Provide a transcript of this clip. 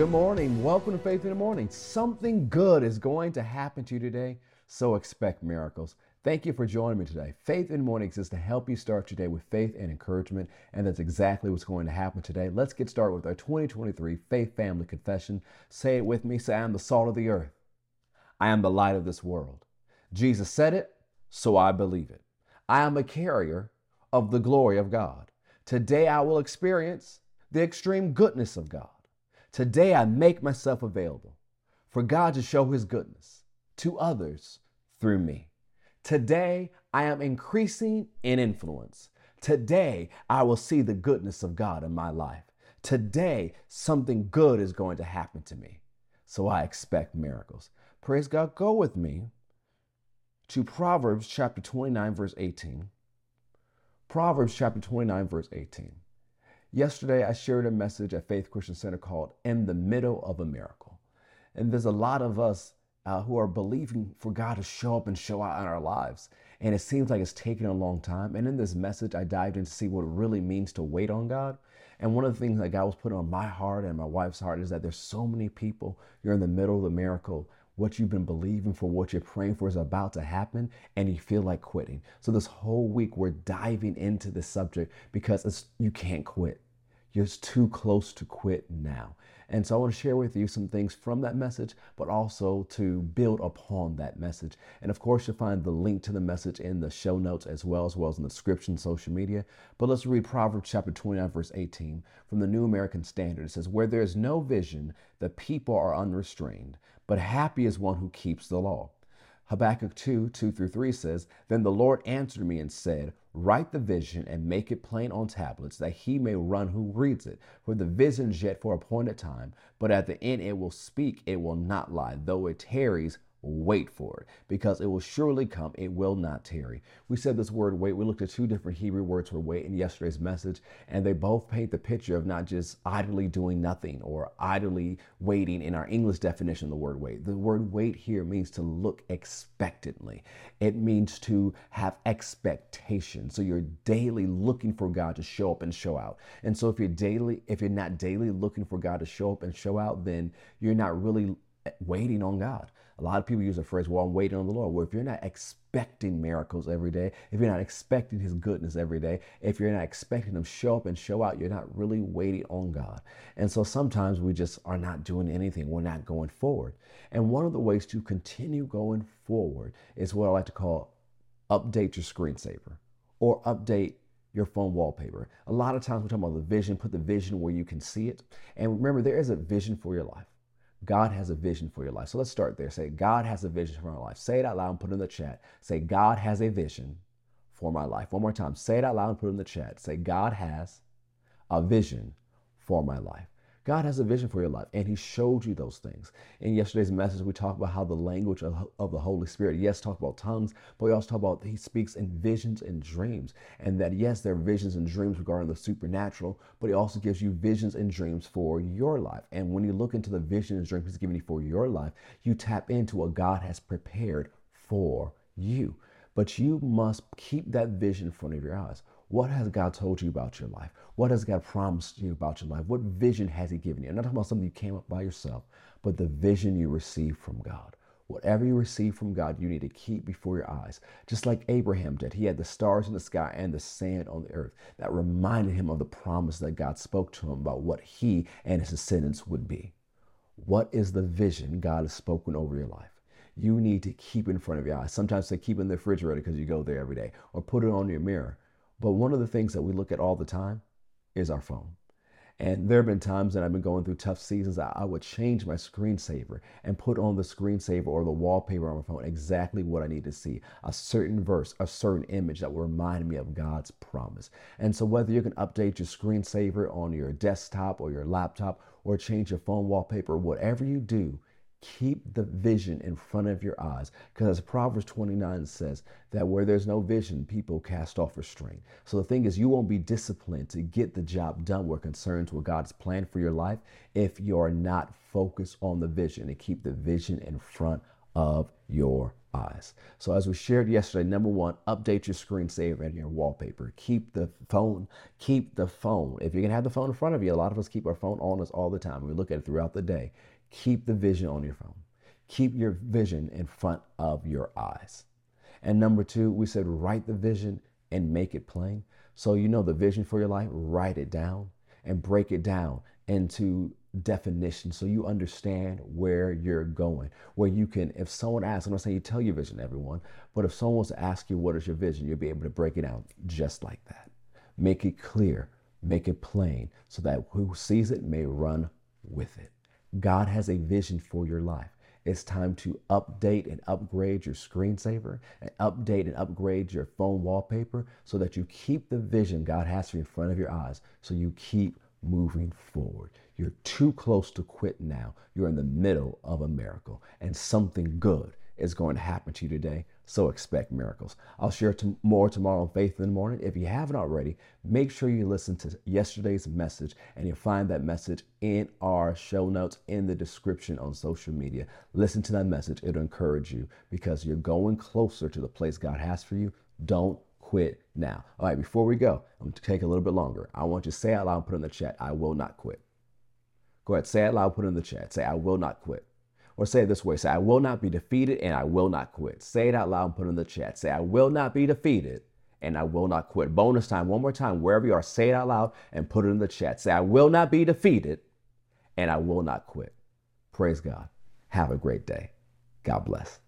Good morning. Welcome to Faith in the Morning. Something good is going to happen to you today, so expect miracles. Thank you for joining me today. Faith in the Morning exists to help you start your day with faith and encouragement, and that's exactly what's going to happen today. Let's get started with our 2023 Faith Family Confession. Say it with me. Say, I am the salt of the earth. I am the light of this world. Jesus said it, so I believe it. I am a carrier of the glory of God. Today I will experience the extreme goodness of God. Today I make myself available for God to show his goodness to others through me. Today, I am increasing in influence. Today, I will see the goodness of God in my life. Today, something good is going to happen to me. So I expect miracles. Praise God. Go with me to Proverbs chapter 29, verse 18. Proverbs chapter 29, verse 18. Yesterday, I shared a message at Faith Christian Center called In the Middle of a Miracle. And there's a lot of us uh, who are believing for God to show up and show out in our lives. And it seems like it's taking a long time. And in this message, I dived in to see what it really means to wait on God. And one of the things that God was putting on my heart and my wife's heart is that there's so many people, you're in the middle of the miracle. What you've been believing for, what you're praying for is about to happen, and you feel like quitting. So, this whole week, we're diving into this subject because you can't quit. You're too close to quit now. And so I want to share with you some things from that message, but also to build upon that message. And of course, you'll find the link to the message in the show notes as well, as well as in the description, social media. But let's read Proverbs chapter 29, verse 18 from the New American Standard. It says, Where there is no vision, the people are unrestrained, but happy is one who keeps the law. Habakkuk 2 2 through 3 says, Then the Lord answered me and said, Write the vision and make it plain on tablets, that he may run who reads it. For the vision is yet for appointed time, but at the end it will speak, it will not lie. Though it tarries, wait for it because it will surely come it will not tarry. We said this word wait we looked at two different hebrew words for wait in yesterday's message and they both paint the picture of not just idly doing nothing or idly waiting in our english definition of the word wait. The word wait here means to look expectantly. It means to have expectation. So you're daily looking for god to show up and show out. And so if you're daily if you're not daily looking for god to show up and show out then you're not really waiting on god a lot of people use the phrase, well, I'm waiting on the Lord. Well, if you're not expecting miracles every day, if you're not expecting his goodness every day, if you're not expecting him show up and show out, you're not really waiting on God. And so sometimes we just are not doing anything. We're not going forward. And one of the ways to continue going forward is what I like to call update your screensaver or update your phone wallpaper. A lot of times we're talking about the vision, put the vision where you can see it. And remember, there is a vision for your life. God has a vision for your life. So let's start there. Say, God has a vision for my life. Say it out loud and put it in the chat. Say, God has a vision for my life. One more time. Say it out loud and put it in the chat. Say, God has a vision for my life. God has a vision for your life, and He showed you those things. In yesterday's message, we talked about how the language of, of the Holy Spirit, yes, talk about tongues, but we also talk about He speaks in visions and dreams. And that, yes, there are visions and dreams regarding the supernatural, but He also gives you visions and dreams for your life. And when you look into the visions and dreams He's given you for your life, you tap into what God has prepared for you. But you must keep that vision in front of your eyes. What has God told you about your life? What has God promised you about your life? What vision has He given you? I'm not talking about something you came up by yourself, but the vision you received from God. Whatever you receive from God, you need to keep before your eyes. Just like Abraham did. He had the stars in the sky and the sand on the earth that reminded him of the promise that God spoke to him about what he and his descendants would be. What is the vision God has spoken over your life? You need to keep in front of your eyes. Sometimes they keep in the refrigerator because you go there every day, or put it on your mirror. But one of the things that we look at all the time is our phone. And there have been times that I've been going through tough seasons. I, would change my screensaver and put on the screensaver or the wallpaper on my phone exactly what I need to see a certain verse, a certain image that will remind me of God's promise. And so, whether you can update your screensaver on your desktop or your laptop or change your phone wallpaper, whatever you do, Keep the vision in front of your eyes. Because as Proverbs 29 says, that where there's no vision, people cast off restraint. So the thing is, you won't be disciplined to get the job done where concerns what God's planned for your life if you're not focused on the vision and keep the vision in front of your eyes. So, as we shared yesterday, number one, update your screensaver and your wallpaper. Keep the phone, keep the phone. If you can have the phone in front of you, a lot of us keep our phone on us all the time. We look at it throughout the day. Keep the vision on your phone. Keep your vision in front of your eyes. And number two, we said write the vision and make it plain. So you know the vision for your life, write it down and break it down into definition so you understand where you're going. Where you can, if someone asks, I'm not saying you tell your vision to everyone, but if someone wants to ask you what is your vision, you'll be able to break it out just like that. Make it clear, make it plain, so that who sees it may run with it. God has a vision for your life. It's time to update and upgrade your screensaver and update and upgrade your phone wallpaper so that you keep the vision God has for you in front of your eyes so you keep moving forward. You're too close to quit now. You're in the middle of a miracle, and something good is going to happen to you today. So expect miracles. I'll share t- more tomorrow on Faith in the Morning. If you haven't already, make sure you listen to yesterday's message, and you'll find that message in our show notes in the description on social media. Listen to that message, it'll encourage you because you're going closer to the place God has for you. Don't quit now. All right, before we go, I'm going to take a little bit longer. I want you to say out loud, and put in the chat, I will not quit. Go ahead, say it loud, put it in the chat. Say, I will not quit. Or say it this way say, I will not be defeated and I will not quit. Say it out loud and put it in the chat. Say, I will not be defeated and I will not quit. Bonus time, one more time, wherever you are, say it out loud and put it in the chat. Say, I will not be defeated and I will not quit. Praise God. Have a great day. God bless.